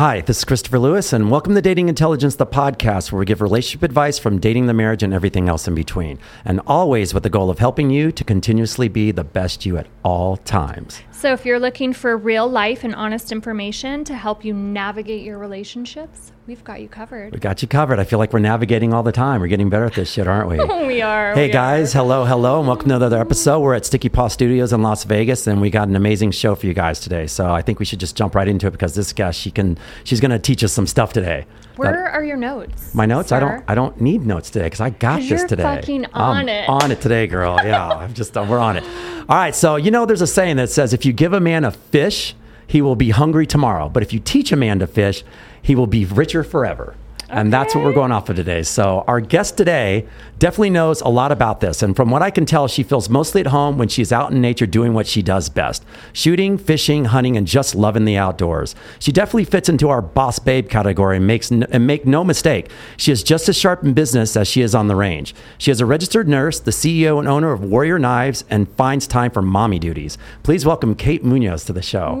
Hi, this is Christopher Lewis, and welcome to Dating Intelligence, the podcast where we give relationship advice from dating the marriage and everything else in between. And always with the goal of helping you to continuously be the best you at all times. So, if you're looking for real life and honest information to help you navigate your relationships, we've got you covered. We got you covered. I feel like we're navigating all the time. We're getting better at this shit, aren't we? we are. Hey we guys, are. hello, hello, and welcome to another episode. We're at Sticky Paw Studios in Las Vegas, and we got an amazing show for you guys today. So I think we should just jump right into it because this guest, she can, she's going to teach us some stuff today. Where That- are your notes? my notes? I don't. I don't need notes today because I got this you're today. fucking I'm on it. On it today, girl. Yeah, I'm just. Uh, we're on it. All right. So you know, there's a saying that says, if you give a man a fish, he will be hungry tomorrow. But if you teach a man to fish, he will be richer forever. And that's what we're going off of today. So our guest today definitely knows a lot about this. And from what I can tell, she feels mostly at home when she's out in nature doing what she does best shooting, fishing, hunting, and just loving the outdoors. She definitely fits into our boss babe category and, makes n- and make no mistake, she is just as sharp in business as she is on the range. She is a registered nurse, the CEO and owner of Warrior Knives, and finds time for mommy duties. Please welcome Kat Munoz to the show.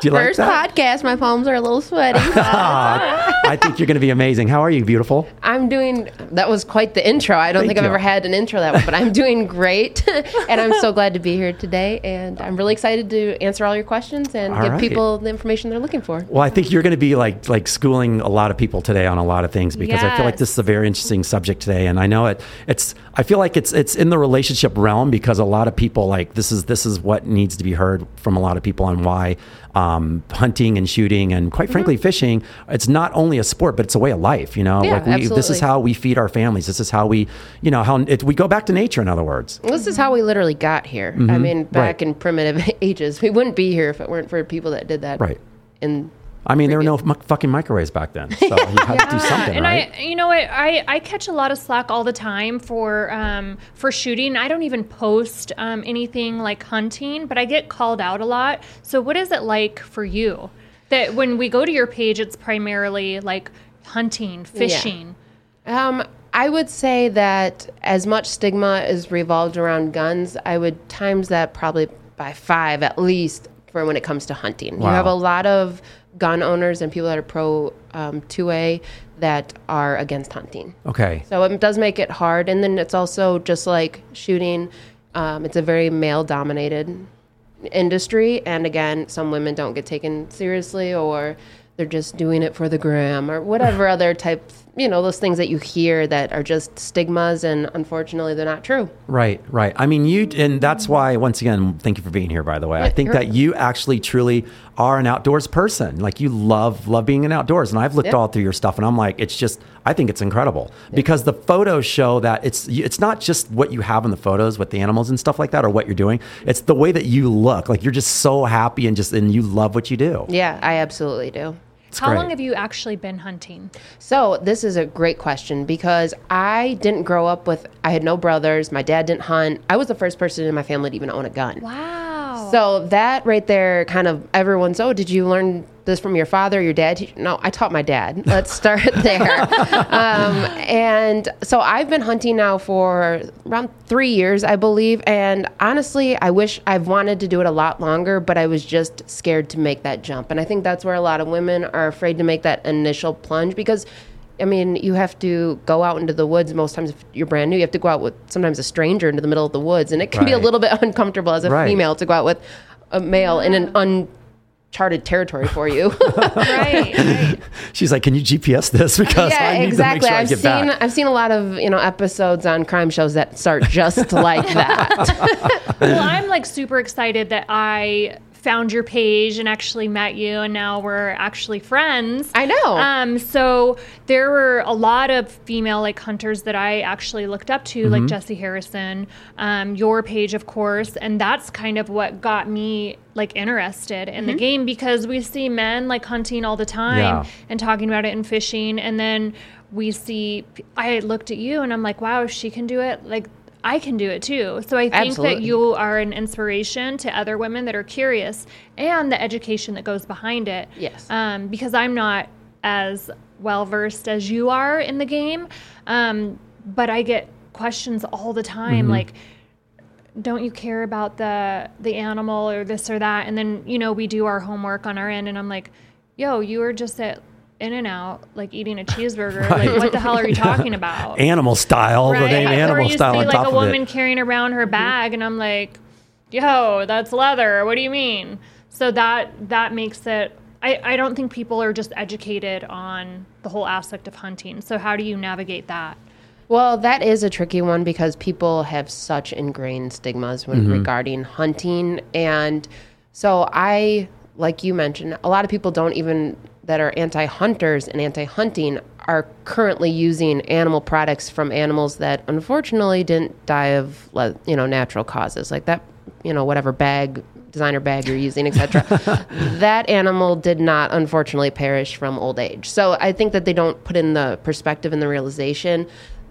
Do you like First that? podcast, my palms are a little sweaty. I think you're going to be amazing. How are you, beautiful? I'm doing. That was quite the intro. I don't Thank think I've ever had an intro that way, but I'm doing great, and I'm so glad to be here today. And I'm really excited to answer all your questions and All give right. people the information they're looking for. Well, I think you're going to be like like schooling a lot of people today on a lot of things because I feel like this is a very interesting subject today, and I know it. It's I feel like it's it's in the relationship realm because a lot of people like this is this is what needs to be heard from a lot of people on why um, hunting and shooting and quite frankly fishing. It's not only a sport, but it's a way of life. You know, Yeah, like we, this is how we feed our families. This is how we you know how it, we go back to nature. In other words, This is how we literally got here. I mean, back Right. in primitive ages, we wouldn't be here if it weren't for people that did that. Right. In I mean, there were no mu- fucking microwaves back then, so you had to do something, and right? I, you know what, I, I catch a lot of slack all the time for um, for shooting. I don't even post um, anything like hunting, but I get called out a lot. So, what is it like for you? That when we go to your page, it's primarily like hunting, fishing. Um, I would say that as much stigma is revolved around guns, I would times that probably by five at least for when it comes to hunting. Wow. You have a lot of gun owners and people that are pro um, 2A that are against hunting. okay. So it does make it hard. And then it's also just like shooting, um, it's a very male dominated industry. And again, some women don't get taken seriously or they're just doing it for the gram or whatever other type, you know, those things that you hear that are just stigmas and unfortunately they're not true. Right, right. I mean, you, and that's why, once again, thank you for being here, by the way. I think that you actually truly are an outdoors person. Like, you love, love being in outdoors. And I've looked Yeah. all through your stuff, and I'm like, it's just, I think it's incredible because the photos show that it's, it's not just what you have in the photos with the animals and stuff like that or what you're doing. It's the way that you look. Like, you're just so happy and just, and you love what you do. Yeah, I absolutely do. It's How great. long have you actually been hunting? So this is a great question because I didn't grow up with, I had no brothers. My dad didn't hunt. I was the first person in my family to even own a gun. Wow. So that right there, kind of everyone's. Oh, did you learn this from your father, your dad? No, I taught my dad. Let's start there. um, and so I've been hunting now for around three years, I believe. And honestly, I wish I've wanted to do it a lot longer, but I was just scared to make that jump. And I think that's where a lot of women are afraid to make that initial plunge because. I mean, you have to go out into the woods most times if you're brand new. You have to go out with sometimes a stranger into the middle of the woods, and it can be a little bit uncomfortable as a Right. female to go out with a male in an uncharted territory for you. right, right. She's like, can you GPS this? Because yeah, I need exactly. to make sure I I've get seen back. I've seen a lot of you know episodes on crime shows that start just like that. well, I'm like super excited that I found your page and actually met you, and now we're actually friends. I know. Um, so there were a lot of female like hunters that I actually looked up to, Mm-hmm. like Jesse Harrison, um, your page, of course, and that's kind of what got me like interested in the game because we see men like hunting all the time Yeah. and talking about it in fishing, and then we see. I looked at you and I'm like, wow, if she can do it, like. I can do it too. So I think that you are an inspiration to other women that are curious and the education that goes behind it. Yes. Um, because I'm not as well versed as you are in the game, um, but I get questions all the time like, don't you care about the the animal or this or that and then you know we do our homework on our end and i'm like yo you were just at in and out like eating a cheeseburger Right. like what the hell are you talking about? Animal style, the name or animal you style see on like top a of woman it. carrying around her mm-hmm. bag and i'm like yo that's leather. What do you mean? So that that makes it I, I don't think people are just educated on the whole aspect of hunting. So how do you navigate that? Well, that is a tricky one because people have such ingrained stigmas when mm-hmm. regarding hunting. And so I, like you mentioned, a lot of people don't even that are anti-hunters and anti-hunting are currently using animal products from animals that unfortunately didn't die of you know natural causes like that you know whatever bag designer bag you're using etc that animal did not unfortunately perish from old age. So i think that they don't put in the perspective and the realization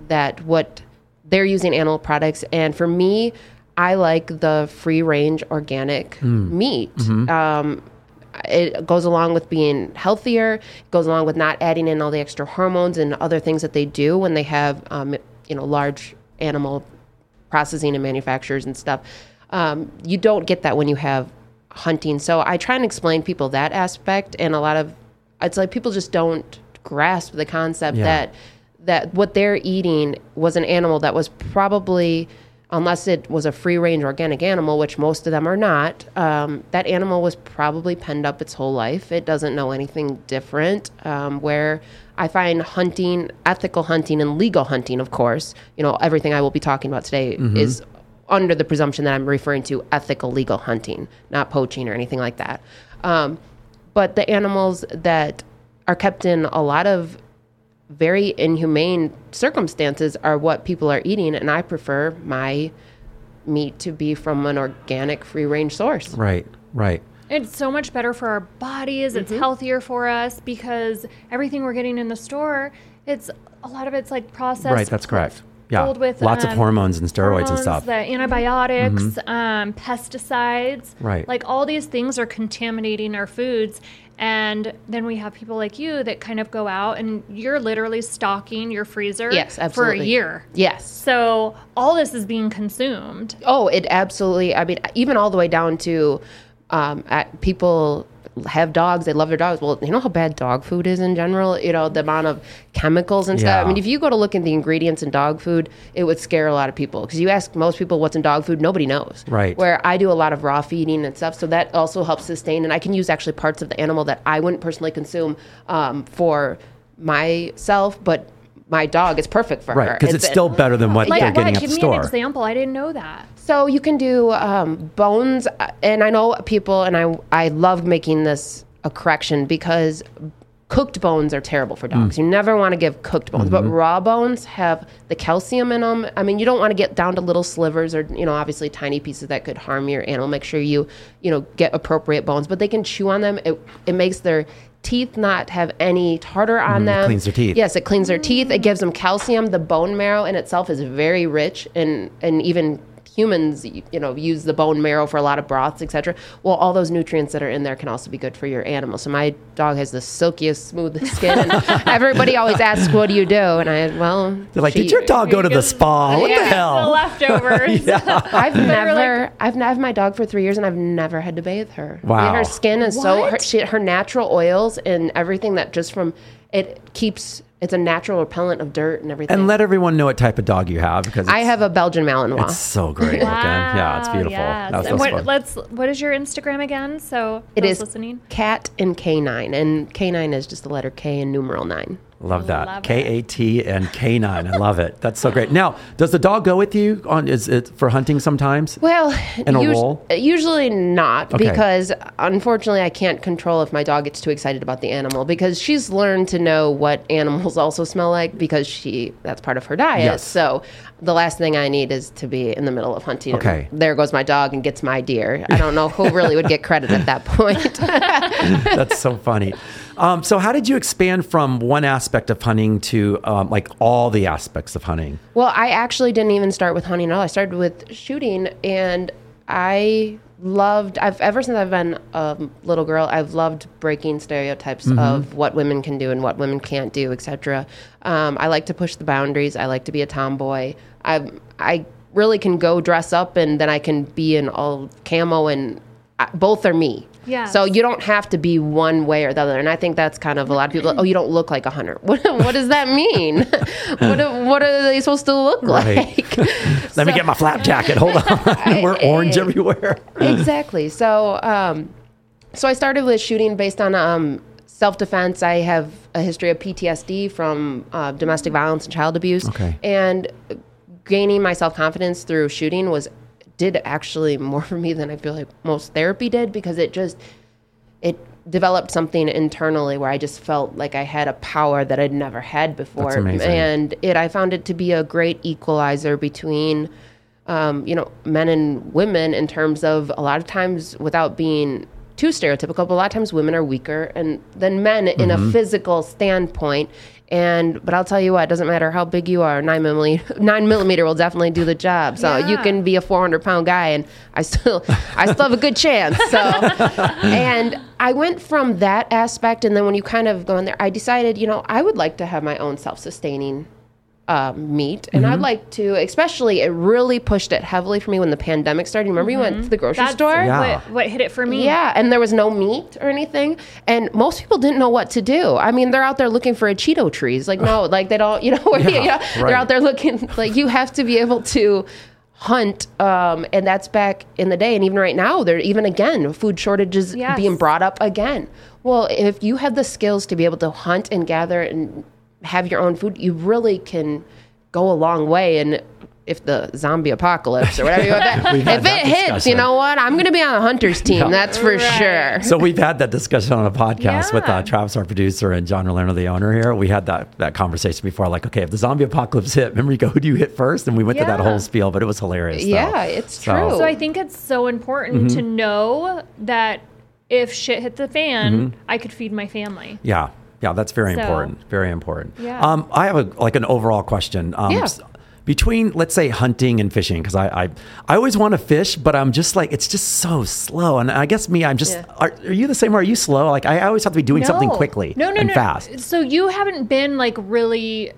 that what they're using animal products and for me i like the free range organic meat. Um, it goes along with being healthier. It goes along with not adding in all the extra hormones and other things that they do when they have, um, you know, large animal processing and manufacturers and stuff. Um, you don't get that when you have hunting. So I try and explain people that aspect, and a lot of it's like people just don't grasp the concept Yeah. that that what they're eating was an animal that was probably unless it was a free range organic animal which most of them are not um, that animal was probably penned up its whole life. It doesn't know anything different um, where i find hunting ethical hunting and legal hunting of course you know everything i will be talking about today is under the presumption that i'm referring to ethical legal hunting not poaching or anything like that. Um, but the animals that are kept in a lot of very inhumane circumstances are what people are eating and i prefer my meat to be from an organic free range source Right, right. It's so much better for our bodies. Mm-hmm. It's healthier for us because everything we're getting in the store, it's a lot of it's like processed. Right, that's correct. Yeah, with, lots of um, hormones and steroids and hormones, stuff. Mm-hmm. The antibiotics, um, pesticides. Right. Like all these things are contaminating our foods. And then we have people like you that kind of go out and you're literally stocking your freezer yes for a year. yes So all this is being consumed. Oh, it absolutely. I mean, even all the way down to um, at people have dogs. They love their dogs. Well, you know how bad dog food is in general. You know the amount of chemicals and stuff. Yeah. I mean, if you go to look at the ingredients in dog food, it would scare a lot of people because you ask most people what's in dog food, nobody knows. Right. Where I do a lot of raw feeding and stuff, so that also helps sustain. And I can use actually parts of the animal that I wouldn't personally consume um, for myself, but my dog is perfect for Right, her. because it's still better than what Like they're what? getting at Give the me store. an example. I didn't know that. So you can do um, bones, uh, and I know people, and I I love making this a correction because cooked bones are terrible for dogs. You never want to give cooked bones, but raw bones have the calcium in them. I mean, you don't want to get down to little slivers or you know obviously tiny pieces that could harm your animal. Make sure you you know get appropriate bones, but they can chew on them. It it makes their teeth not have any tartar on mm, them. cleans their teeth. Yes, it cleans their teeth. It gives them calcium. The bone marrow in itself is very rich, and and even humans, you know, use the bone marrow for a lot of broths, etc. Well, all those nutrients that are in there can also be good for your animal. So my dog has the silkiest, smoothest skin, and everybody always asks, "What do you do?" And I, well, They're like, she- did your dog go to the spa? What the Yeah. The hell? leftovers. I've were never, I've I've my dog for three years, and I've never had to bathe her. Wow. her skin is so her, she, her natural oils and everything that just from it keeps. It's a natural repellent of dirt and everything. And let everyone know what type of dog you have because I have a Belgian Malinois. It's so great looking. Yeah, it's beautiful. yes. That was And so what, let's. What is your Instagram again? So It those is listening. Kat and K9, and K9 is just the letter K and numeral nine. Love that. Love. K A T and K nine. I love it. That's so great. Now, does the dog go with you on? Is it for hunting sometimes? Well, In a us- roll? usually not Okay. because unfortunately I can't control if my dog gets too excited about the animal because she's learned to know what animals also smell like because she that's part of her diet. Yes. So the last thing I need is to be in the middle of hunting. Okay. there goes my dog and gets my deer. I don't know who really would get credit at that point. That's so funny. Um, so, how did you expand from one aspect of hunting to um, like all the aspects of hunting? Well, I actually didn't even start with hunting at all. I started with shooting, and I loved. I've ever since I've been a little girl, I've loved breaking stereotypes of what women can do and what women can't do, etc. Um, I like to push the boundaries. I like to be a tomboy. I I really can go dress up and then I can be in all camo and both are me. Yes. So you don't have to be one way or the other. And I think that's kind of a lot of people, oh, you don't look like a hunter. What, what does that mean? what, what are they supposed to look Right. like? Let me get my flap jacket. Hold on. We're orange everywhere. exactly. So, um, so I started with shooting based on um, self defense. I have a history of PTSD from uh, domestic violence and child abuse. Okay. And gaining my self confidence through shooting was did actually more for me than I feel like most therapy did because it just it developed something internally where I just felt like I had a power that I'd never had before. And it I found it to be a great equalizer between um, you know, men and women in terms of a lot of times without being too stereotypical, but a lot of times women are weaker and than men in Mm-hmm. a physical standpoint. And but I'll tell you what, it doesn't matter how big you are, nine millimeter nine millimeter will definitely do the job. So you can be a four hundred pound guy and I still I still have a good chance. So and I went from that aspect and then when you kind of go in there, I decided, you know, I would like to have my own self sustaining uh, meat, and Mm-hmm. I'd like to, especially, it really pushed it heavily for me when the pandemic started. Remember, you went to the grocery That's store? Yeah. what, what hit it for me. Yeah, and there was no meat or anything, and most people didn't know what to do. I mean, they're out there looking for a Cheeto trees. Like, no, like they don't, you know, Yeah, you know, right. they're out there looking. Like, you have to be able to hunt, um, and that's back in the day, and even right now, there even again, food shortages Yes. being brought up again. Well, if you have the skills to be able to hunt and gather and have your own food, you really can go a long way. And if the zombie apocalypse or whatever you want that, We've if that it hits, discussion. you know what? I'm going to be on the hunter's team. That's for Right. sure. So we've had that discussion on a podcast with uh, Travis, our producer, and John Orlando, the owner here. We had that that conversation before. Like, okay, if the zombie apocalypse hit, remember you go, who do you hit first? And we went to that whole spiel, but it was hilarious. though. Yeah, it's So- true. So I think it's so important Mm-hmm. to know that if shit hit the fan, Mm-hmm. I could feed my family. Yeah, yeah, that's very So- important. Very important. Yeah. Um, I have a like an overall question. Um, Yeah. Between let's say hunting and fishing, because I, I I always want to fish, but I'm just like it's just so slow. And I guess me, I'm just. Yeah. Are, are you the same? Are you slow? Like I always have to be doing something quickly No, no, and no. fast. So you haven't been like really.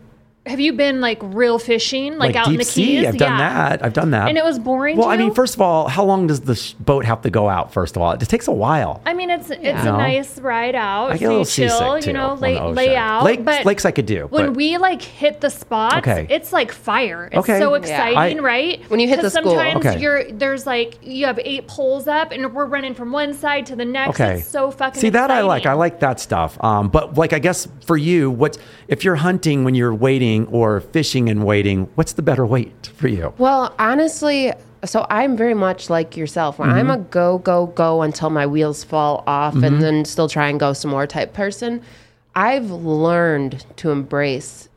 Have you been like real fishing, like, out deep in the sea. keys? I've done Yeah. that. I've done that. And it was boring. Well, to I mean, first of all, how long does the sh- boat have to go out? First of all, it takes a while. I mean, it's it's No. a nice ride out. I get so a little you seasick chill, too. you know, on lay, the ocean. lay out. Lakes, but lakes I could do. when but- we like hit the spot, Okay. it's like fire. It's Okay. so Yeah. exciting, I- right? When you hit the school. sometimes Okay. you're there's like you have eight poles up, and we're running from one side to the next. Okay. It's so fucking. See that I like. I like that stuff. Um, but like I guess for you, what if you're hunting when you're waiting or fishing and waiting? What's the better wait for you? Well, honestly, so I'm very much like yourself. where I'm mm-hmm. a go, go, go until my wheels fall off and mm-hmm. then still try and go some more type person. I've learned to embrace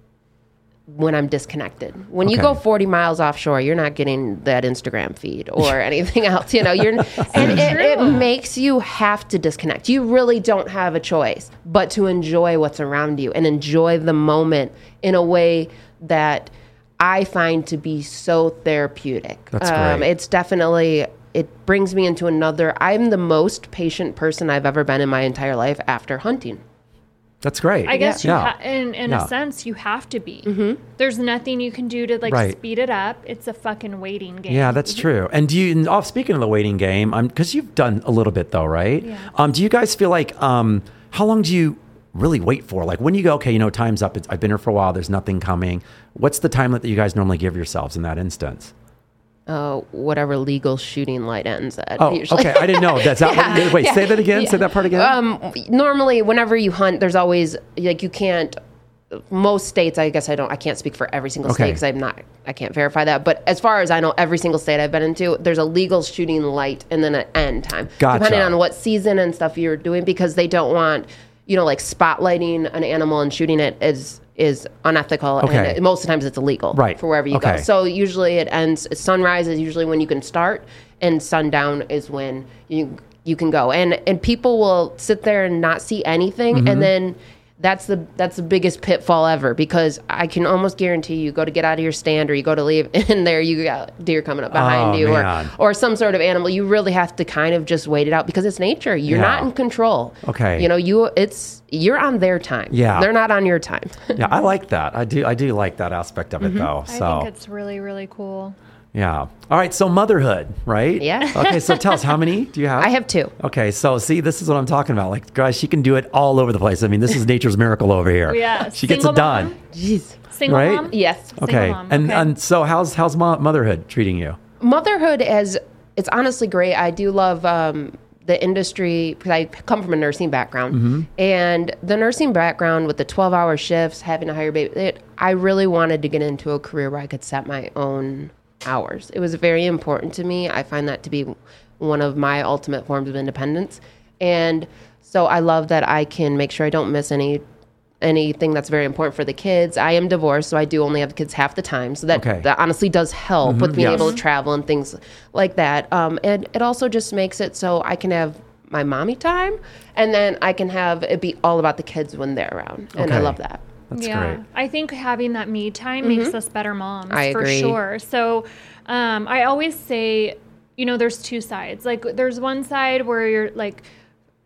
when I'm disconnected. When you go 40 miles offshore, you're not getting that Instagram feed or anything else. You know, you're, and it, it makes you have to disconnect. You really don't have a choice but to enjoy what's around you and enjoy the moment in a way that I find to be so therapeutic. Um, That's great. It's definitely it brings me into another. I'm the most patient person I've ever been in my entire life after hunting. That's great. I guess you yeah. ha- in in Yeah. a sense you have to be. There's nothing you can do to like Right. speed it up. It's a fucking waiting game. Yeah, that's true. And do you? And off speaking of the waiting game, um, because you've done a little bit though, right? Yeah. Um, do you guys feel like um, how long do you really wait for? Like when you go, okay, you know, time's up. It's, I've been here for a while. There's nothing coming. What's the time that you guys normally give yourselves in that instance? Uh, whatever legal shooting light ends at. Oh, usually. okay. I didn't know. That's that. What, wait, say that again. Say that part again. Um, normally, whenever you hunt, there's always like you can't. Most states, I guess I don't. I can't speak for every single state because I'm not. I can't verify that. But as far as I know, every single state I've been into, there's a legal shooting light and then an end time, Gotcha. depending on what season and stuff you're doing, because they don't want, you know, like spotlighting an animal and shooting it is is unethical. Okay. And most of the times it's illegal, Right. For wherever you Okay. go. So usually it ends. Sunrise is usually when you can start, and sundown is when you you can go. And and people will sit there and not see anything, Mm-hmm. and then that's the that's the biggest pitfall ever because I can almost guarantee you go to get out of your stand or you go to leave and there you got deer coming up behind Oh, you man. or or some sort of animal. You really have to kind of just wait it out because it's nature. You're Yeah. not in control. Okay. You know, you it's you're on their time. Yeah. They're not on your time. yeah, I like that. I do. I do like that aspect of it, mm-hmm. though. I So think it's really really cool. Yeah. All right. So motherhood, right? Yeah. Okay. So tell us, how many do you have? I have two. Okay. So see, this is what I'm talking about. Like, guys, she can do it all over the place. I mean, this is nature's miracle over here. Yeah, She gets single it done. mom. Jeez. Single Right? mom? Yes. Okay. mom, And okay. and so how's how's mo- motherhood treating you? motherhood as it's honestly great. I do love um, the industry because I come from a nursing background, and the nursing background with the twelve-hour shifts, having to hire baby. It, I really wanted to get into a career where I could set my own hours. It was very important to me. I find that to be one of my ultimate forms of independence, and so I love that I can make sure I don't miss any anything that's very important for the kids. I am divorced, so I do only have the kids half the time. So that, Okay. that honestly does help with being yes. able to travel and things like that. Um, and it also just makes it so I can have my mommy time, and then I can have it be all about the kids when they're around, and I love that. That's yeah, great. I think having that me time makes mm-hmm. us better moms I for agree. sure. So um, I always say, you know, there's two sides. Like there's one side where you're like,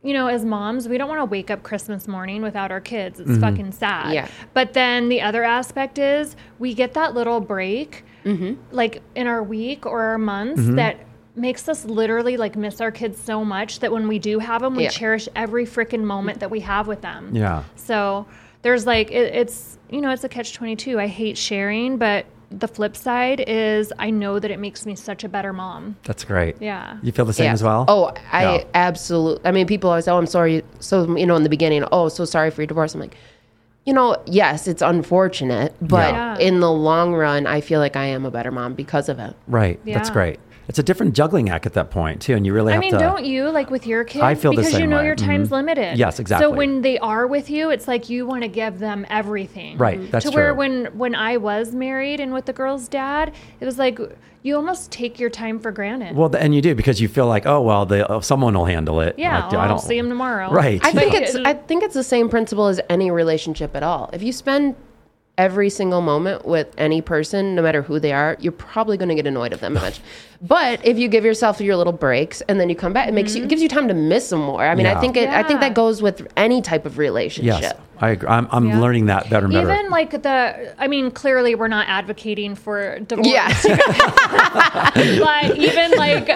you know, as moms, we don't want to wake up Christmas morning without our kids. It's mm-hmm. fucking sad. Yeah. But then the other aspect is we get that little break, mm-hmm. like in our week or our months that makes us literally like miss our kids so much that when we do have them, we Yeah. cherish every freaking moment that we have with them. Yeah. So there's like it, it's you know it's a catch twenty two. I hate sharing, but the flip side is I know that it makes me such a better mom. That's great. Yeah. You feel the same Yeah. as well? Oh, I Yeah. absolutely. I mean, people always say, "Oh, I'm sorry." So you know, in the beginning, "Oh, so sorry for your divorce." I'm like, you know, yes, it's unfortunate, but Yeah. in the long run, I feel like I am a better mom because of it. Right. That's great. It's a different juggling act at that point too, and you really have to I mean, to. don't you like with your kids? I feel the because you know way. your time's Mhm. limited. Yes, exactly. So when they are with you, it's like you want to give them everything. Right, that's to where when when I was married and with the girl's dad, it was like you almost take your time for granted. Well, and you do because you feel like, oh well, the, uh, someone will handle it. yeah, Like, well, I I'll don't see him tomorrow. Right. I think it's I think it's the same principle as any relationship at all. If you spend every single moment with any person, no matter who they are, you're probably going to get annoyed of them eventually. but if you give yourself your little breaks and then you come back, it makes you it gives you time to miss them more. I mean, Yeah. I think it I think that goes with any type of relationship. Yes, I agree. I'm, I'm Yeah. learning that better and better. Even like the, I mean, clearly we're not advocating for divorce. Yeah. but even like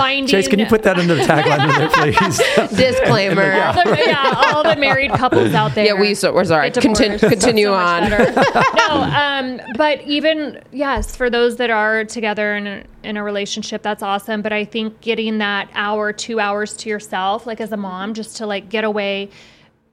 finding. Chase, can you put that into the tagline in there, please? Disclaimer. all the, yeah, all the married couples out there. Yeah, we so we're sorry. get Continue, continue So on. much no, um, but even yes, for those that are together in a, in a relationship, that's awesome. But I think getting that hour, two hours to yourself, like as a mom, just to like get away,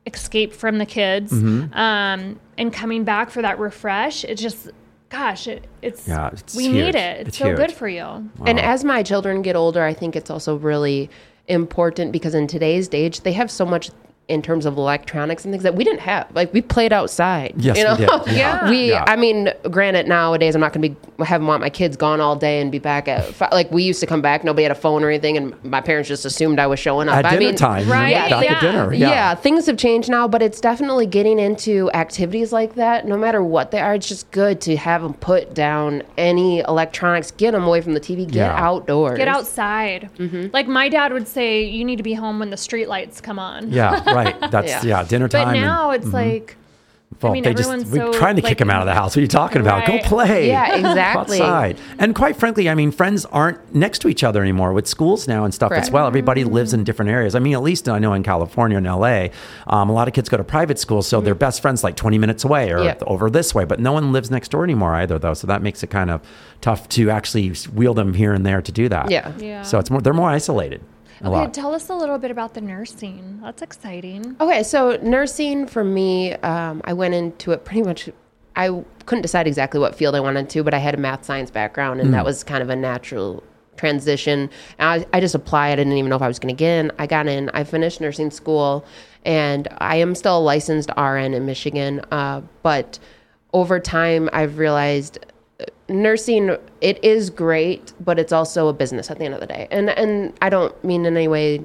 escape from the kids, Mm-hmm. um, and coming back for that refresh, it just, gosh, it, it's Yeah, it's we huge. need it. It's, It's so huge. good for you. And as my children get older, I think it's also really important because in today's age, they have so much in terms of electronics and things that we didn't have. Like we played outside. Yes, you know? we did. Yeah. we. Yeah. I mean, granted, nowadays I'm not going to be having want my kids gone all day and be back at fi- like we used to come back. Nobody had a phone or anything, and my parents just assumed I was showing up. At I dinner mean, time, Right, yeah, back yeah. at dinner. yeah. Yeah. things have changed now, but it's definitely getting into activities like that. No matter what they are, it's just good to have them put down any electronics, get them away from the TV, get Yeah. outdoors, Get outside. Mm-hmm. Like my dad would say, you need to be home when the street lights come on. Yeah, right. That's yeah, Yeah. dinner But time. and- now it's mm-hmm. like, well, mean, they just everyone's we're so, trying to like, kick him out of the house. What are you talking about? Go play. Yeah, exactly. outside. And quite frankly, I mean, friends aren't next to each other anymore with schools now and stuff as well. Everybody mm-hmm. lives in different areas. I mean, at least I know in California and LA, um, a lot of kids go to private schools, so their mm-hmm. best friends like 20 minutes away or Yeah. over this way. But no one lives next door anymore either, though. So that makes it kind of tough to actually wheel them here and there to do that. Yeah. Yeah. So it's more they're more isolated. A okay, lot. tell us a little bit about the nursing. That's exciting. Okay, so nursing for me, um, I went into it pretty much. I couldn't decide exactly what field I wanted to, but I had a math science background, and that was kind of a natural transition. I, I just applied. I didn't even know if I was going to get in. I got in. I finished nursing school, and I am still a licensed RN in Michigan. Uh, but over time, I've realized nursing it is great, but it's also a business at the end of the day. And and I don't mean in any way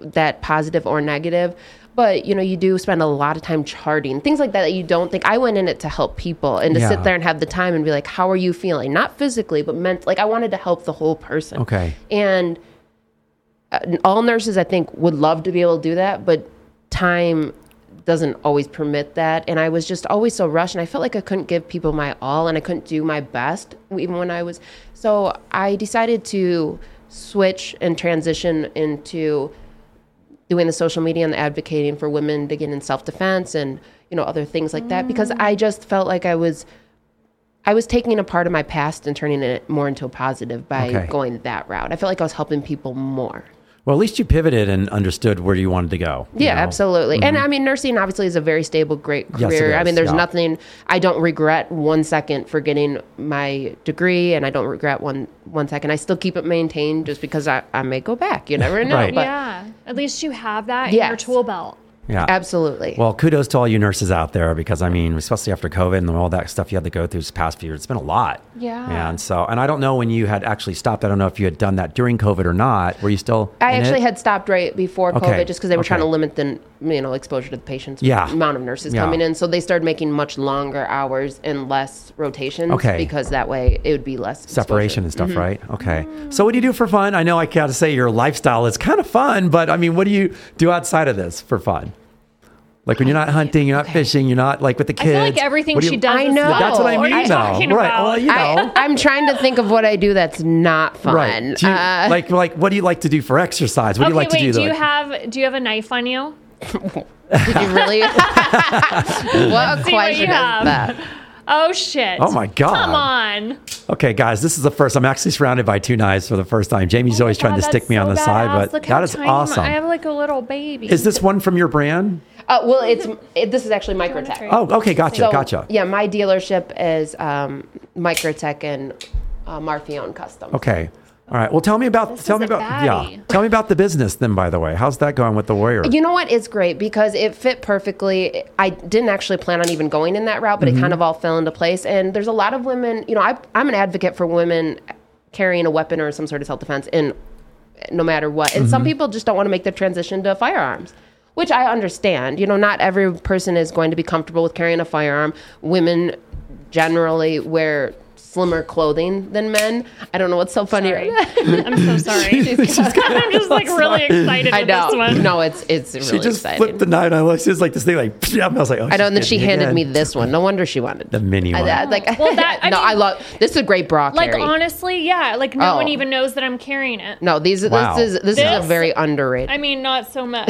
that positive or negative but you know you do spend a lot of time charting things like that that you don't think i went in it to help people and to Yeah. sit there and have the time and be like how are you feeling not physically but meant like i wanted to help the whole person Okay. and uh, all nurses i think would love to be able to do that but time doesn't always permit that. And i was just always so rushed and i felt like i couldn't give people my all and i couldn't do my best even when i was so i decided to switch and transition into doing the social media and the advocating for women to get in self-defense and you know other things like that mm. because i just felt like i was i was taking a part of my past and turning it more into a positive by Okay. going that route. I felt like i was helping people more Well, at least you pivoted and understood where you wanted to go. Yeah, know? absolutely. And mm-hmm. I mean, nursing obviously is a very stable, great Yes, it career. I mean, there's yeah. nothing. I don't regret one second for getting my degree, and I don't regret one one second. I still keep it maintained just because I, I may go back. You never know. Right. But yeah. At least you have that in your tool belt. Yeah. absolutely. Well, kudos to all you nurses out there because I mean, especially after COVID and all that stuff you had to go through this past few years, it's been a lot. Yeah. And so, and I don't know when you had actually stopped. I don't know if you had done that during COVID or not. Were you still? I actually it? had stopped right before Okay. COVID just because they were trying to limit the you know exposure to the patients. Yeah. amount of nurses Yeah. coming in, so they started making much longer hours and less rotations. Okay. because that way it would be less separation exposure. and stuff, mm-hmm. right? Okay. So, what do you do for fun? I know I gotta say your lifestyle is kind of fun, but I mean, what do you do outside of this for fun? Like when you're not hunting, you're not fishing, you're not like with the kids. I feel like everything what do she you- does. I know. That's what I are mean, you though. talking Right. about? Well, you know. I, I'm trying to think of what I do that's not fun. Right. Do you, Uh, like, like, what do you like to do for exercise? What do you like wait. to do? do you like- have do you have a knife on you? Did you really? what a See what question you have. that? Oh shit! Oh, my God. Come on! Okay, guys, this is the first. I'm actually surrounded by two knives for the first time. Jamie's always trying to Oh stick that's me on so the side, but Look that is awesome. I have like a little baby. is this one from your brand? Uh, well, it's it, this is actually wanna Microtech. Oh, okay, gotcha, So, gotcha. Yeah, my dealership is um, Microtech and uh, Marfione Custom. Okay. All right. Well, tell me about This tell me a about yeah. Tell me about the business then. By the way, how's that going with the Warrior? You know what? It's great because it fit perfectly. I didn't actually plan on even going in that route, but Mm-hmm. it kind of all fell into place. And there's a lot of women. You know, I, I'm an advocate for women carrying a weapon or some sort of self defense, and no matter what. And Mm-hmm. some people just don't want to make the transition to firearms. Which I understand. You know, not every person is going to be comfortable with carrying a firearm. Women generally wear slimmer clothing than men. I don't know what's so funny. Sorry. I'm so sorry. I'm just like really excited I know. this one. No, it's it's really she just exciting. flipped the knife. I was just like this thing, like I was like, oh, I know, and then she handed again. me this one. No wonder she wanted the mini one. I- like, Well, that- I no, mean- I love this is a great bra Like carry. honestly, yeah. Like no Oh. one even knows that I'm carrying it. no, these Wow. this is this, is a very underrated. I mean, not so much.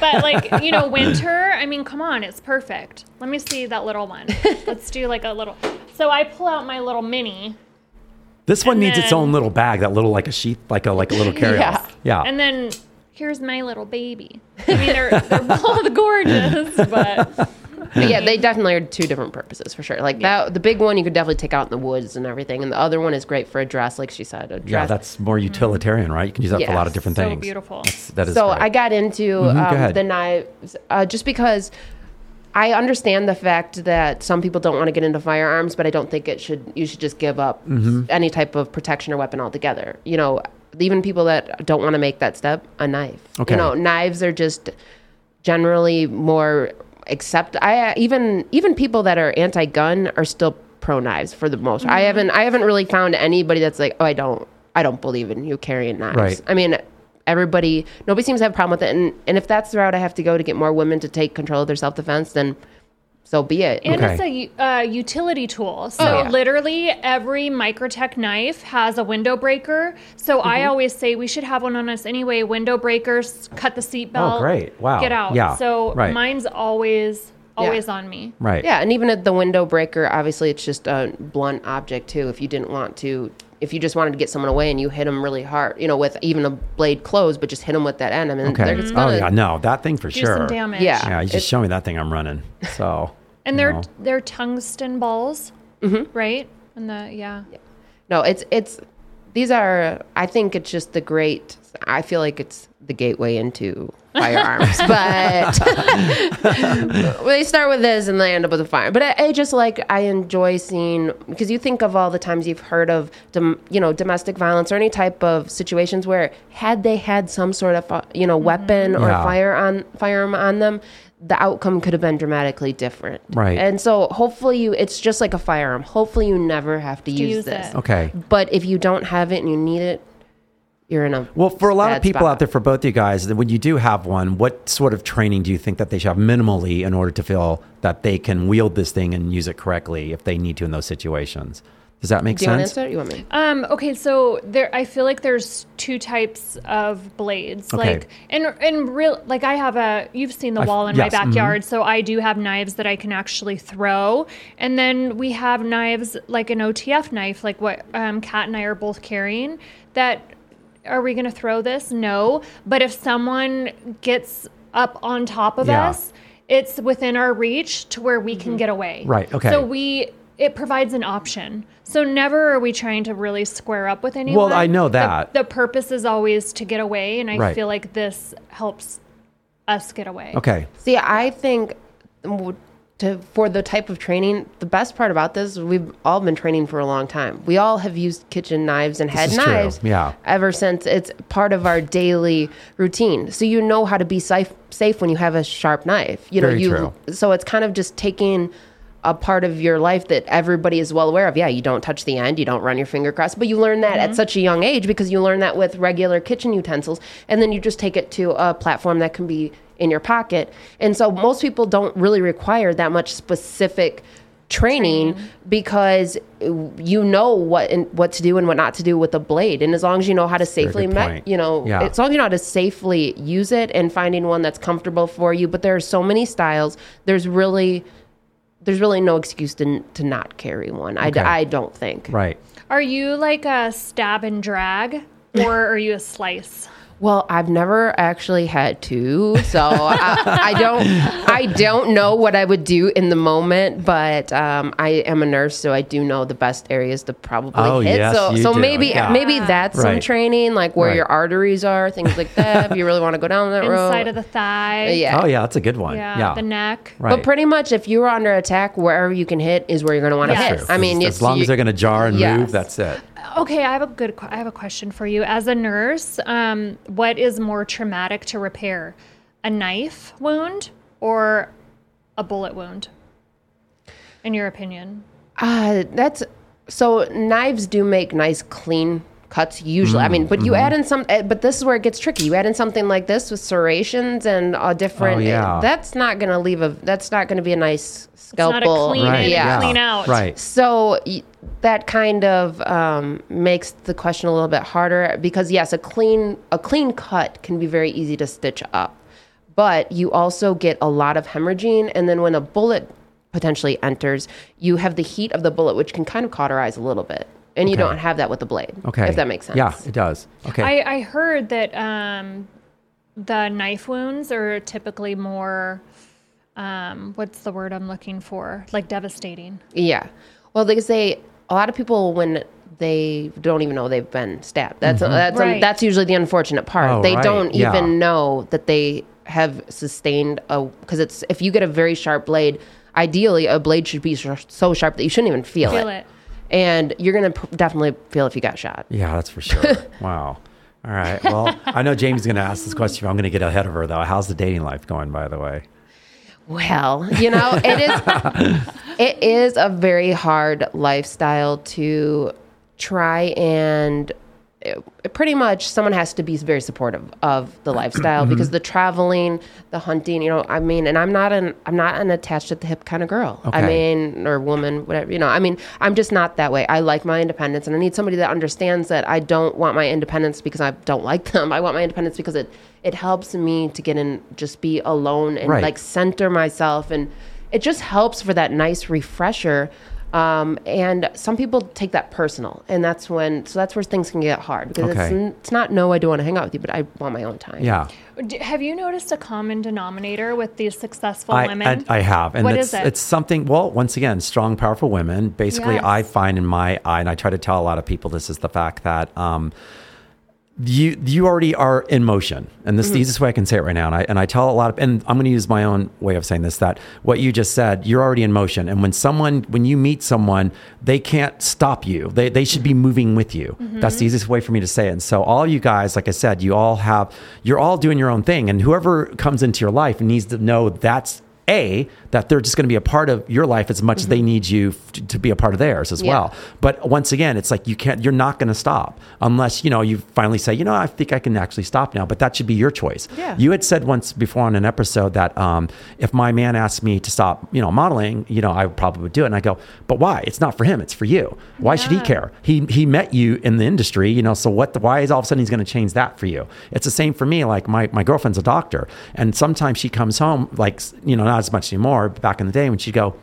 but like, you know, winter, I mean, come on, it's perfect. Let me see that little one. Let's do like a little. So I pull out my little mini, this one and needs its own little bag, that little like a sheath, like a like a little carry Yeah. Yeah. and then here's my little baby. I mean, they're, they're both gorgeous, but But yeah, they definitely are two different purposes for sure. Like that, the big one you could definitely take out in the woods and everything, and the other one is great for a dress, like she said, a dress. yeah, that's more utilitarian, right? You can use that for a lot of Yes. different so things. beautiful. That's, that is so great. I got into go um, ahead. the knives uh, just because I understand the fact that some people don't want to get into firearms, but I don't think it should. You should just give up Mm-hmm. any type of protection or weapon altogether. You know, even people that don't want to make that step, a knife. Okay. You know, knives are just generally more accept. I even even people that are anti-gun are still pro knives for the most. I haven't I haven't really found anybody that's like, oh, I don't I don't believe in you carrying knives. Right. I mean, everybody nobody seems to have a problem with it, and and if that's the route I have to go to get more women to take control of their self defense, then so be it. And Okay. it's a uh, utility tool. So Oh, yeah. literally every Microtech knife has a window breaker. So I Mm-hmm. always say we should have one on us anyway. Window breakers, cut the seatbelt. Oh, great. Wow. Get out. Yeah, So right. mine's always always on me. right. Yeah, and even at the window breaker, obviously it's just a blunt object too. If you didn't want to, if you just wanted to get someone away and you hit them really hard, you know, with even a blade closed, but just hit them with that end, I mean, Okay. they're just Oh gonna, yeah, no, that thing for Do sure. some damage. Yeah. Yeah, you just show me that thing. I'm running. So. And they're know. they're tungsten balls, Mm-hmm. right? And the yeah. No, it's it's these are. I think it's just the great. I feel like it's the gateway into firearms, but they start with this and they end up with a fire. But I, I just like I enjoy seeing because you think of all the times you've heard of dom, you know domestic violence or any type of situations where had they had some sort of uh, you know weapon or Yeah. fire on firearm on them. The outcome could have been dramatically different, Right. And so, hopefully, you. It's just like a firearm. Hopefully, you never have to use, use this. it. Okay. But if you don't have it and you need it, you're in a Well, for a lot of people spot. out there, for both you guys, when you do have one, what sort of training do you think that they should have minimally in order to feel that they can wield this thing and use it correctly if they need to in those situations? Does that make Do you want to sense? answer? it? You want me? Um, okay, so there, I feel like there's two types of blades. Okay. Like, and and real, like I have a. You've seen the I've- wall in yes, my mhm. backyard, so I do have knives that I can actually throw. And then we have knives like an OTF knife, like what um, Kat and I are both carrying. That are we going to throw this? No. But if someone gets up on top of Yeah. us, it's within our reach to where we can mm-hmm. get away. Right, okay. So we it provides an option. So never are we trying to really square up with anyone. Well, I know that. The, purpose is always to get away, and I Right. feel like this helps us get away. Okay. See, I think w- to for the type of training, the best part about this, we've all been training for a long time. We all have used kitchen knives and head is true, knives, yeah. ever since it's part of our daily routine. So you know how to be safe safe when you have a sharp knife. You know, Very you true. so it's kind of just taking a part of your life that everybody is well aware of. Yeah, you don't touch the end, you don't run your finger across, but you learn that at mm-hmm. such a young age because you learn that with regular kitchen utensils, and then you just take it to a platform that can be in your pocket. And so most people don't really require that much specific training because you know what and what to do and what not to do with the blade and as long as you know how to safely good me- you know Yeah. as long as you know how to safely use it and finding one that's comfortable for you but there are so many styles there's really there's really no excuse to, to not carry one I, d- Okay. I don't think Right. Are you like a stab and drag, or are you a slice? Well, I've never actually had to, so I, I don't. I don't know what I would do in the moment, but um, I am a nurse, so I do know the best areas to probably Oh, hit. yes, so, you so do. maybe Yeah. maybe that's some training, like where Right. your arteries are, things like that. if you really want to go down that road, Inside of the thigh. yeah. Oh, yeah, that's a good one. Yeah. Yeah. The neck. Right. But pretty much, if you were under attack, wherever you can hit is where you're going to want to hit. true. I mean, as, as long you- as they're going to jar and Yes. move, that's it. Okay, I have a good. I have a question for you. As a nurse, um, what is more traumatic to repair, a knife wound or a bullet wound? In your opinion, Uh, that's so knives do make nice clean cuts usually. I mean, but you add in some, eh, but this is where it gets tricky. You add in something like this with serrations and a different. Oh, yeah. eh, that's not going to leave a. That's not going to be a nice it's not scalpel. a clean Right. in Yeah. clean out. Right. So y- that kind of um, makes the question a little bit harder because yes, a clean a clean cut can be very easy to stitch up, but you also get a lot of hemorrhaging, and then when a bullet potentially enters, you have the heat of the bullet, which can kind of cauterize a little bit, and you Okay. don't have that with the blade. Okay. if that makes sense. Yeah, it does. Okay. I, I heard that um, the knife wounds are typically more. Um, what's the word I'm looking for? Like devastating. Yeah. Well, they say a lot of people when they don't even know they've been stabbed. That's that's Right. that's usually the unfortunate part. Oh, they right. don't Yeah. even know that they have sustained a because it's if you get a very sharp blade, ideally a blade should be sh- so sharp that you shouldn't even feel, Feel it. And you're gonna p- definitely feel if you got shot. Yeah, that's for sure. wow. All right. Well, I know Jamie's going to ask this question. I'm going to get ahead of her, though. How's the dating life going, by the way? Well, you know, it is it is a very hard lifestyle to try and it- pretty much someone has to be very supportive of the lifestyle Mm-hmm. because the traveling, the hunting, you know, I mean, and I'm not an I'm not an attached at the hip kind of girl. Okay. I mean, or woman, whatever, you know. I mean, I'm just not that way. I like my independence and I need somebody that understands that I don't want my independence because I don't like them. I want my independence because it it helps me to get in just be alone and Right. like center myself and it just helps for that nice refresher um, and some people take that personal and that's when so that's where things can get hard because it's, Okay. n- it's not no i don't want to hang out with you but i want my own time Yeah. D- Have you noticed a common denominator with these successful I, women? I, I have. And What it's, is it? it's something, well, once again, strong, powerful women. Basically, Yes. I find in my eye, and I try to tell a lot of people this is the fact that um, you you already are in motion, and this is the Mm-hmm. easiest way I can say it right now. And I and I tell a lot of, and I'm going to use my own way of saying this that what you just said, you're already in motion, and when someone when you meet someone, they can't stop you. They they should be moving with you. Mm-hmm. That's the easiest way for me to say it. And so all you guys, like I said, you all have you're all doing your own thing, and whoever comes into your life needs to know that's a that they're just going to be a part of your life as much as they need you f- to, be a part of theirs as Yeah. well. But once again, it's like you can't. You're not going to stop unless you know you finally say, you know, I think I can actually stop now. But that should be your choice. Yeah. You had said once before on an episode that um, if my man asked me to stop, you know, modeling, you know, I probably would do it. And I go, but why? It's not for him. It's for you. Why should he care? He he met you in the industry, you know. So what? The, why is all of a sudden he's going to change that for you? It's the same for me. Like my my girlfriend's a doctor, and sometimes she comes home like you know not as much anymore. Back in the day when she'd go.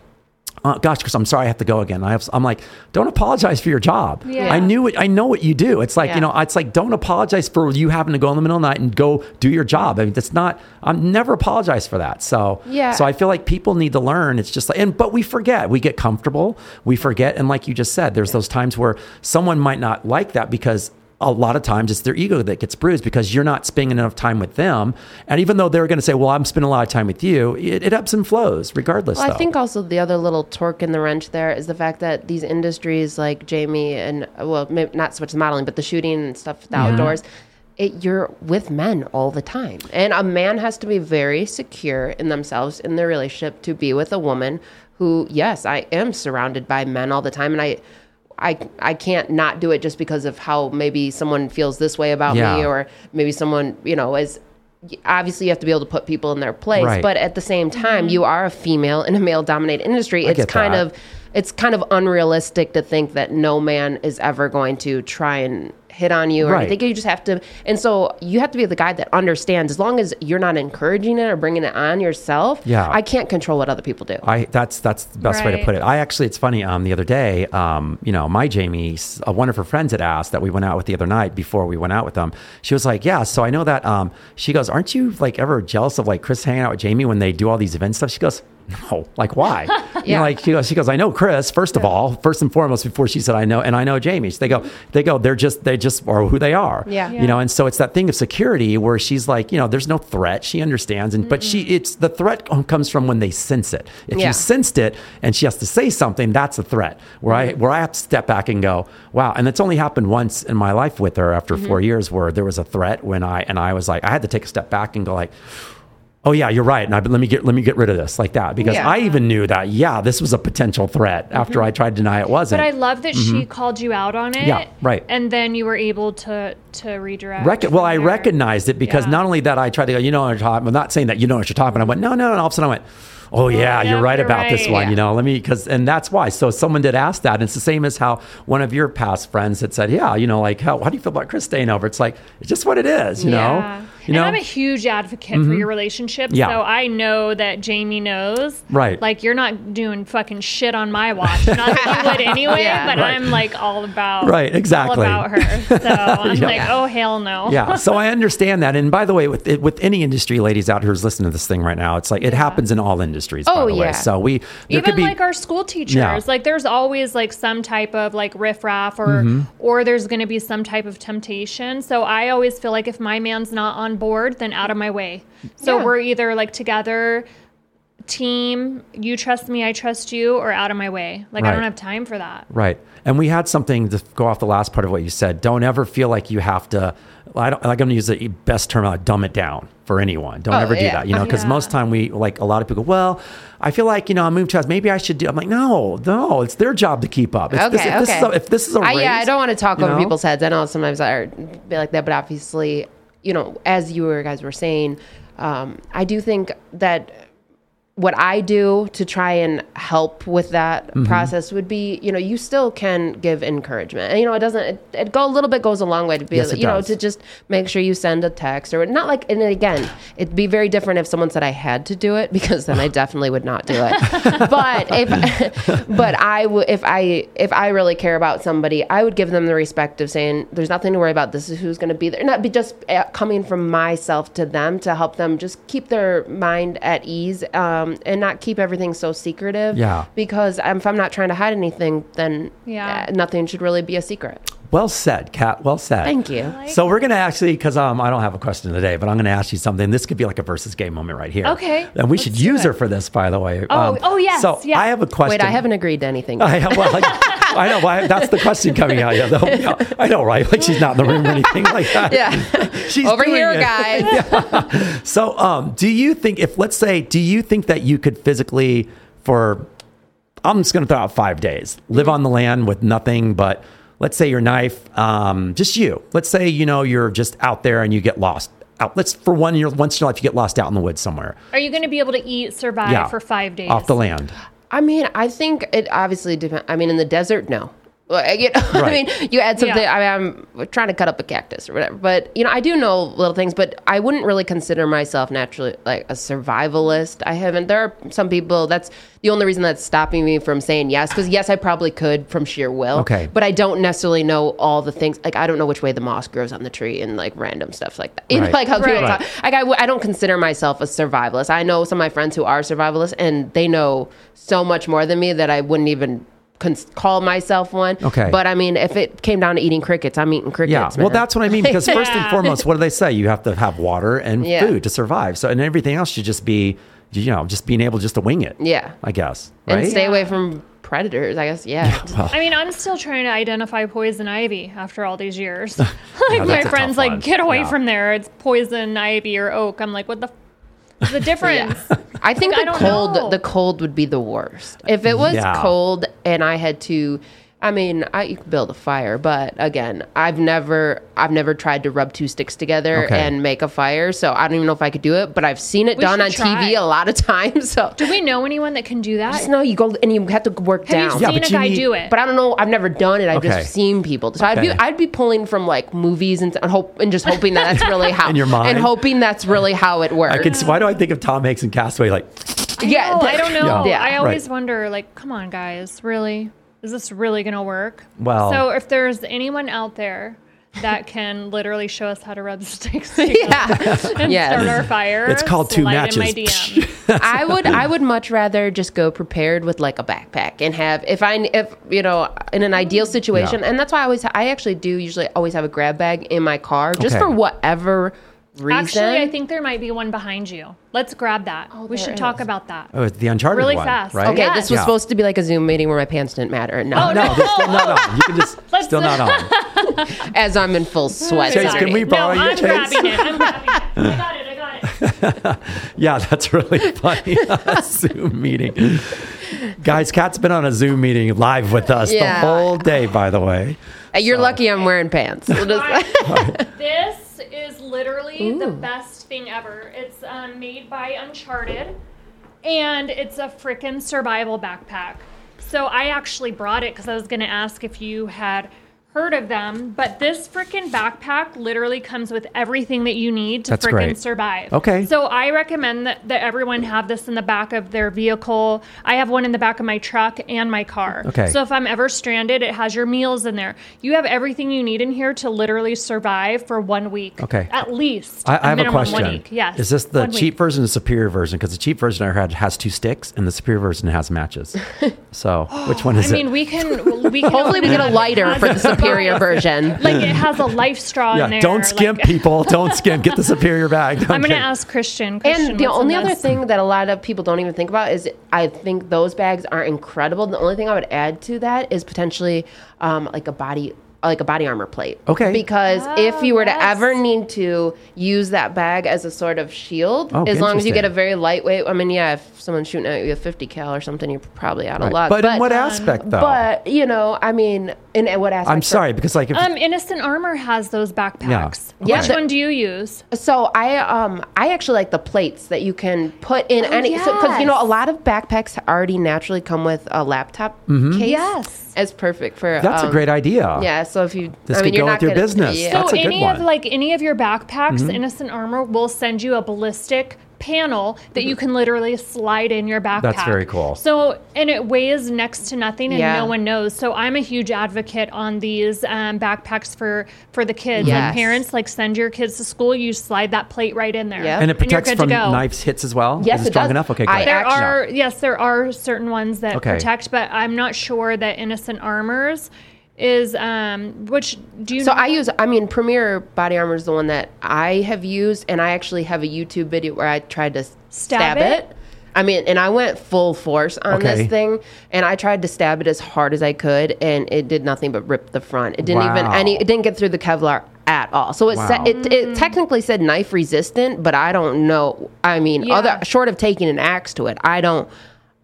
Uh, gosh, Chris, I'm sorry I have to go again. I have, I'm like, don't apologize for your job. Yeah. I knew it. I know what you do. It's like, Yeah. you know, it's like, don't apologize for you having to go in the middle of the night and go do your job. I mean, that's not, I'm never apologize for that. So, Yeah. so I feel like people need to learn. It's just like, and, but we forget, we get comfortable, we forget. And like you just said, there's those times where someone might not like that because a lot of times it's their ego that gets bruised because you're not spending enough time with them. And even though they're going to say, well, I'm spending a lot of time with you, it, it ebbs and flows regardless. Well. I think also the other little torque in the wrench there is the fact that these industries like Jamie and well, maybe not so much the modeling, but the shooting and stuff, the mm-hmm. outdoors. It, you're with men all the time, and a man has to be very secure in themselves in their relationship to be with a woman who, yes, I am surrounded by men all the time, and I. I, I can't not do it just because of how maybe someone feels this way about Yeah. me or maybe someone you know is obviously you have to be able to put people in their place Right. but at the same time mm-hmm. you are a female in a male dominated industry it's kind that. of it's kind of unrealistic to think that no man is ever going to try and hit on you or Right. anything you just have to and so you have to be the guy that understands as long as you're not encouraging it or bringing it on yourself Yeah. i can't control what other people do I that's that's the best way to put it. I actually, it's funny. Um, the other day, um, you know, my Jamie, uh, one of her friends had asked that we went out with the other night before we went out with them. She was like, "Yeah." So I know that. Um, she goes, "Aren't you like ever jealous of like Chris hanging out with Jamie when they do all these event stuff?" She goes. No, like why? You know, Yeah. like she goes, she goes. I know Chris. First of all, first and foremost, before she said I know, and I know Jamie. So they go, they go. They're just, they just are who they are. Yeah. You know, and so it's that thing of security where she's like, you know, there's no threat. She understands, and but she, it's the threat comes from when they sense it. If Yeah. you sensed it and she has to say something, that's a threat. Where I mm-hmm. where I have to step back and go, wow. And it's only happened once in my life with her after four mm-hmm. years where there was a threat when I and I was like, I had to take a step back and go like. Oh yeah, you're right. And I, let me get let me get rid of this like that because Yeah. I even knew that yeah, this was a potential threat after I tried to deny it wasn't. But I love that she called you out on it. Mm-hmm. Yeah, right. And then you were able to to redirect. Rec- well, I recognized it because Yeah. not only that I tried to go, you know what you're talking. I'm not saying that you know what you're talking. But I went, no, no. And all of a sudden I went, oh yeah, yeah, you're right you're about this one. Yeah. You know, let me because and that's why. So someone did ask that. And it's the same as how one of your past friends had said, yeah, you know, like how, how do you feel about Chris staying over? It's like it's just what it is. You know, you and. I'm a huge advocate for your relationship. Yeah. So I know that Jamie knows. Right. Like you're not doing fucking shit on my watch. Not that you would anyway, Yeah. but Right. I'm like all about Right, exactly. all about her. So I'm Yeah. like, oh hell no. yeah, so I understand that. And by the way, with with any industry, ladies out here who's listening to this thing right now, it's like it happens in all industries. by Oh, the way. yeah. So we there even could be like our school teachers Yeah. like there's always like some type of like riffraff or Mm-hmm. or there's going to be some type of temptation so i always feel like if my man's not on board then out of my way so Yeah. we're either like together team you trust me i trust you or out of my way like i don't have time for that Right. And we had something to go off the last part of what you said. Don't ever feel like you have to. I don't, like I'm going to use the best term. Uh, dumb it down for anyone. Don't Oh, ever do yeah. that. You know, because Yeah. most time we like a lot of people. Well, I feel like you know I moved to us. Maybe I should do. I'm like, no, no. It's their job to keep up. It's Okay, this, if This is a, if this is a I, race, yeah, I don't want to talk over know? people's heads. I know sometimes I be like that, but obviously, you know, as you guys were saying, um, I do think that what I do to try and help with that Mm-hmm. process would be, you know, you still can give encouragement. And, you know, it doesn't, it, it go a little bit goes a long way to be, Yes, you know, to just make sure you send a text or not like, and again, it'd be very different if someone said I had to do it because then I definitely would not do it. but if, but I would, if I, if I really care about somebody, I would give them the respect of saying, there's nothing to worry about. This is who's going to be there. Not be just uh, coming from myself to them to help them just keep their mind at ease um, and not keep everything so secretive. Yeah. Because um, if I'm not trying to hide anything, then Yeah. uh, nothing should really be a secret. Well said, Kat. Well said. Thank you. like So we're going to actually, because um, I don't have a question today, but I'm going to ask you something. This could be like a versus game moment right here. Okay, And we let's should use it. her for this, by the way. Um, Oh, oh, yes, So yeah. I have a question. Wait, I haven't agreed to anything. I have, well, I know. Why, that's the question coming out. Yeah, though. Yeah, I know, right? Like she's not in the room or anything like that. Yeah. She's Over here, it. guys. So, um, do you think if let's say, do you think that you could physically, for I'm just going to throw out five days, live on the land with nothing but, let's say your knife, um, just you. Let's say you know you're just out there and you get lost. Out. Let's for one year, once in your life, you get lost out in the woods somewhere. Are you going to be able to eat, survive Yeah, for five days? off the land. I mean, I think it obviously depends. I mean, in the desert, no. Like, you know, I mean, you add something. Yeah. I mean, I'm trying to cut up a cactus or whatever. But you know, I do know little things. But I wouldn't really consider myself naturally like a survivalist. I haven't. There are some people. That's the only reason that's stopping me from saying yes. Because yes, I probably could from sheer will. Okay. But I don't necessarily know all the things. Like I don't know which way the moss grows on the tree and like random stuff like that. You know, Right. like how people Right. talk. Like I, w- I don't consider myself a survivalist. I know some of my friends who are survivalists, and they know so much more than me that I wouldn't even cons- call myself one. Okay. But I mean, if it came down to eating crickets, I'm eating crickets. Yeah, well, that's what I mean. Because first and foremost, what do they say? You have to have water and Yeah. food to survive. So, and everything else should just be, you know, just being able just to wing it. Yeah. I guess. Right. and stay Yeah. away from predators. I guess. Yeah. well, I mean, I'm still trying to identify poison ivy after all these years. like that's my friends, like get away Yeah. from there. It's poison ivy or oak. I'm like, what the? F- the difference? I think Like, I the cold, know. the cold would be the worst. If it was Yeah. cold and I had to, I mean, I you could build a fire, but again, I've never, I've never tried to rub two sticks together Okay. and make a fire, so I don't even know if I could do it. But I've seen it We done on try. TV a lot of times. So Do we know anyone that can do that? just know you go and you have to work Have down. you Yeah, seen but a guy need- do it? But I don't know. I've never done it. I've Okay. just seen people. So I'd be I'd be pulling from like movies and, and hope and just hoping that that's really how In your mind? and hoping that's really how it works. I can. Why do I think of Tom Hanks and Cast Away? Like, yeah, No, th- I don't know. Yeah. I always Right. wonder, like, come on, guys, really? Is this really going to work? Well- so if there's anyone out there that can literally show us how to rub sticks together Yeah. and Yes. start our fire, It's called two slide in my matches. DM. I would I would much rather just go prepared with like a backpack and have if I if you know in an ideal situation Yeah. and that's why I always I actually do usually always have a grab bag in my car just Okay. for whatever reason. Actually, I think there might be one behind you. Let's grab that. Oh, we there should talk about that. oh, it's the Uncharted Really one, fast. right? okay, Yeah. this was Yeah. supposed to be like a Zoom meeting where my pants didn't matter. No, Oh, No, they're still not on. You can just Let's- still not on. as I'm in full sweat. Chase, can we borrow no, your I'm Chase? grabbing it. I'm grabbing it. I got it. I got it. Yeah, that's really funny. A Zoom meeting. Guys, Kat's been on a Zoom meeting live with us Yeah. the whole day, by the way. You're lucky I'm wearing pants. We'll just- Alright. this is literally the best thing ever. It's um, made by Uncharted, and it's a freaking survival backpack. So I actually brought it because I was going to ask if you had heard of them. But this freaking backpack literally comes with everything that you need to That's freaking survive. Okay. So I recommend that, that everyone have this in the back of their vehicle. I have one in the back of my truck and my car. Okay. So if I'm ever stranded, it has your meals in there. You have everything you need in here to literally survive for one week. Okay. At least. I, I have a question. One week. Yes. Is this the One week. cheap version or the superior version? Because the cheap version I heard has two sticks, and the superior version has matches. So which one is I it? I mean, we can. We can Hopefully, we get a lighter for the has- superior version. Like it has a LifeStraw in there. don't skimp, like- people. Don't skimp. Get the superior bag. I'm going to ask Christian. Christian And the only other this? thing that a lot of people don't even think about is I think those bags are incredible. The only thing I would add to that is potentially um, like a body like a body armor plate. Okay. Because if Oh, you were to ever need to use that bag as a sort of shield, Oh, as long as you get a very lightweight, I mean, yeah, if someone's shooting at you with 50 cal or something, you're probably out of luck. But, in what aspect, though? But you know, I mean, in what aspect? I'm sorry because like if Um, Innocent Armor has those backpacks. Yeah. Which one do you use? So I um I actually like the plates that you can put in any because you know a Oh, lot of backpacks already naturally come with a laptop case. Yes. it's perfect for. that's a um, great idea. Yeah, so if you, This I mean, could you're go not with your gonna- business. Yeah. That's so a good any of like any of your backpacks, Mm-hmm. Innocent Armor will send you a ballistic panel that you can literally slide in your backpack. That's very cool. So and it weighs next to nothing, and Yeah. no one knows. So I'm a huge advocate on these um, backpacks for for the kids Yes. and parents. Like send your kids to school, you slide that plate right in there, Yeah. and it protects good from to knives hits as well. Yes, Is it it strong does. enough? Okay, I. There Actually- are yes, there are certain ones that Okay. protect, but I'm not sure that Innocent Armors is um which do you So know? I use, I mean, Premier Body Armor is the one that I have used, and I actually have a YouTube video where I tried to stab, Stab it? it. I mean, and I went full force on Okay. this thing, and I tried to stab it as hard as I could, and it did nothing but rip the front. It didn't even any. It didn't get through the Kevlar at all. So it Wow. said it, it technically said knife resistant, but I don't know. I mean, Yeah. other short of taking an axe to it, I don't.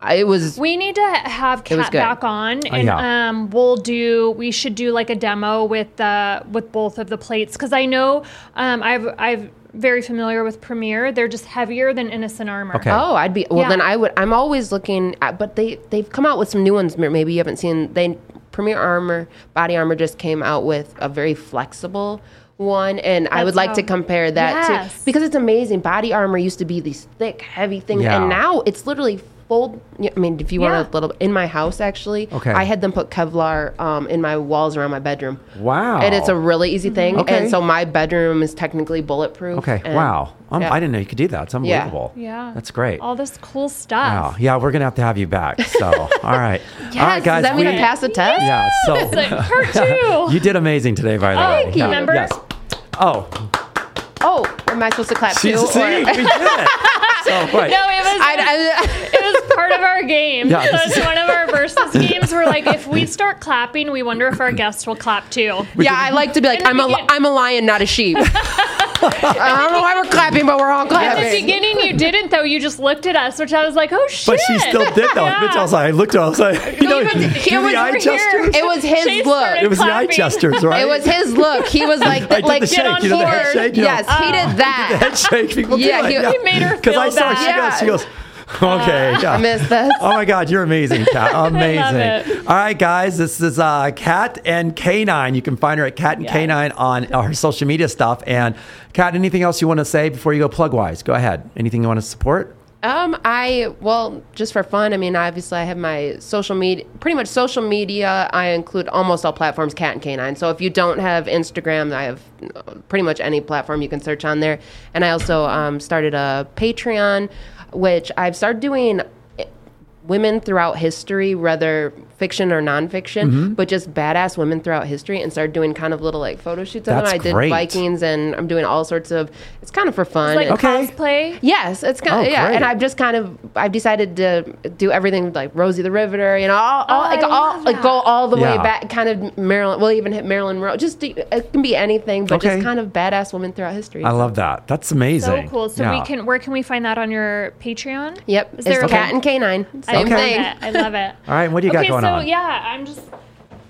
I- It was We need to have was Kat back on, and yeah. um, we'll do. We should do like a demo with uh, with both of the plates because I know um, I've I've very familiar with Premier. They're just heavier than Innocent Armor. Okay. Oh, I'd be well. Yeah. Then I would. I'm always looking at, but they they've come out with some new ones. Maybe you haven't seen. They Premier Armor Body Armor just came out with a very flexible one, and I would like how- to compare that Yes. to because it's amazing. Body Armor used to be these thick, heavy things, Yeah. and now it's literally. Fold. I mean, if you Yeah. want a little, in my house actually, Okay. I had them put Kevlar um, in my walls around my bedroom. Wow. And it's a really easy thing, Okay. and so my bedroom is technically bulletproof. Okay. and- wow. Um, yeah. I didn't know you could do that. It's unbelievable. Yeah. That's great. All this cool stuff. Wow. Yeah, we're gonna have to have you back. So, all right. Yes, all right, guys. Does that mean we- I passed the test? Yeah. So It's like her too. you did amazing today, by the Oh, way. thank you. Yeah. Yes. Oh, Oh, am I supposed to clap see, too? see, or- we did it. So, right. No, it was. I, I, it was part of our game. Yeah, so this it's one of our versus games. We're like, if we start clapping, we wonder if our guests will clap too. yeah, I like to be like I'm a begin- I'm a lion, not a sheep. I don't know why we're clapping, but we're all clapping. In the beginning, you didn't though. You just looked at us, which I was like, oh shit. But she still did though. Yeah. Bitch, I was like, I looked at her, I was like, you know, Even- do he the was eye over here. gestures. It was his Chase look. started It was the eye clapping. gestures, right? It was his look. He was like I did like the get shake. on You know the head board. shake. You yes, know, he uh. did the that. head shake. People Yeah, do he- it. he made her Because I feel saw her, she bad. goes, she goes. Okay, yeah. I missed this. Oh my God, you're amazing, Kat. Amazing. All right, guys, this is uh, Kat and K9. You can find her at Kat and Yes. K9 on our social media stuff. And Kat, anything else you want to say before you go plug wise? Go ahead. Anything you want to support? Um, I well, just for fun. I mean, obviously, I have my social media, pretty much social media. I include almost all platforms, Kat and K9. So if you don't have Instagram, I have uh, pretty much any platform you can search on there. And I also um, started a Patreon, which I've started doing women throughout history, whether fiction or nonfiction, Mm-hmm. but just badass women throughout history, and started doing kind of little like photo shoots of them. I did great. Vikings, and I'm doing all sorts of. It's kind of for fun. like and- Okay. cosplay. Yes, it's kind Oh, of yeah, great. and I've just kind of I've decided to do everything like Rosie the Riveter, you know, all, all Oh, like all love like go all the way back, kind of Marilyn. We'll even hit Marilyn Monroe. Just do, it can be anything, but Okay. just kind of badass women throughout history. I love that. That's amazing. So cool. So Yeah. we can. Where can we find that on your Patreon? Yep, Is it's there a Kat and K9, I same love thing. it. I love it. All right, what do you got going so on? Yeah, I'm just.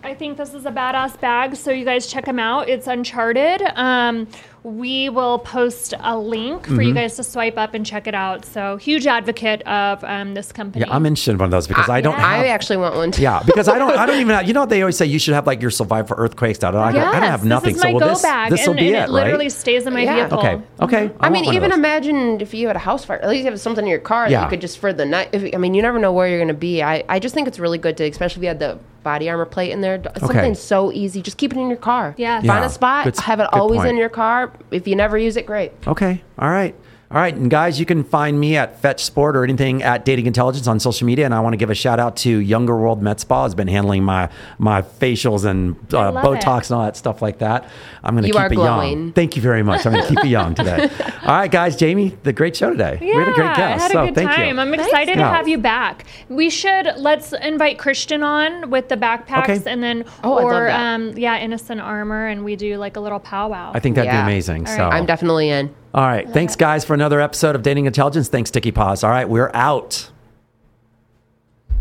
I think this is a badass bag, so you guys check them out. It's Uncharted. Um, we will post a link for Mm-hmm. you guys to swipe up and check it out. So huge advocate of um, this company. Yeah, I'm interested in one of those because I don't yeah. have. I actually want one. Too. yeah, because I don't. I don't even. Have, you know what they always say? You should have like your survive for earthquakes. Da, da, da. I, I don't have nothing. This is my so go will this, bag, this will and, be and it, it literally right? stays in my Yeah. vehicle. Okay. Okay. I, mean, want one of even imagine if you had a house fire. At least you have something in your car Yeah. that you could just for the night. If, I mean, you never know where you're going to be. I, I just think it's really good to, especially if you had the body armor plate in there. Something so easy. Just keep it in your car. Yeah. Find a spot. Good have it always point. in your car. If you never use it, great. Okay. All right. All right. And guys, you can find me at Fetch Sport or anything at Dating Intelligence on social media. And I want to give a shout out to Younger World Med Spa has been handling my my facials and uh, Botox it. and all that stuff like that. I'm going to keep it glowing. young. Thank you very much. I'm going to keep it young today. All right, guys. Jamie, the great show today. Yeah, we had a great guest. I had a so good thank time. you. I'm excited to have you back. We should let's invite Christian on with the backpacks, Okay. and then Oh, or um yeah, innocent armor, and we do like a little powwow. I think that'd Yeah. be amazing. All so right. I'm definitely in. All right. Thanks, guys, for another episode of Dating Intelligence. Thanks, Sticky Paws. All right, we're out.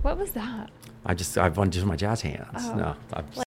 what was that? I just I've just my jazz hands. Oh. No, I'm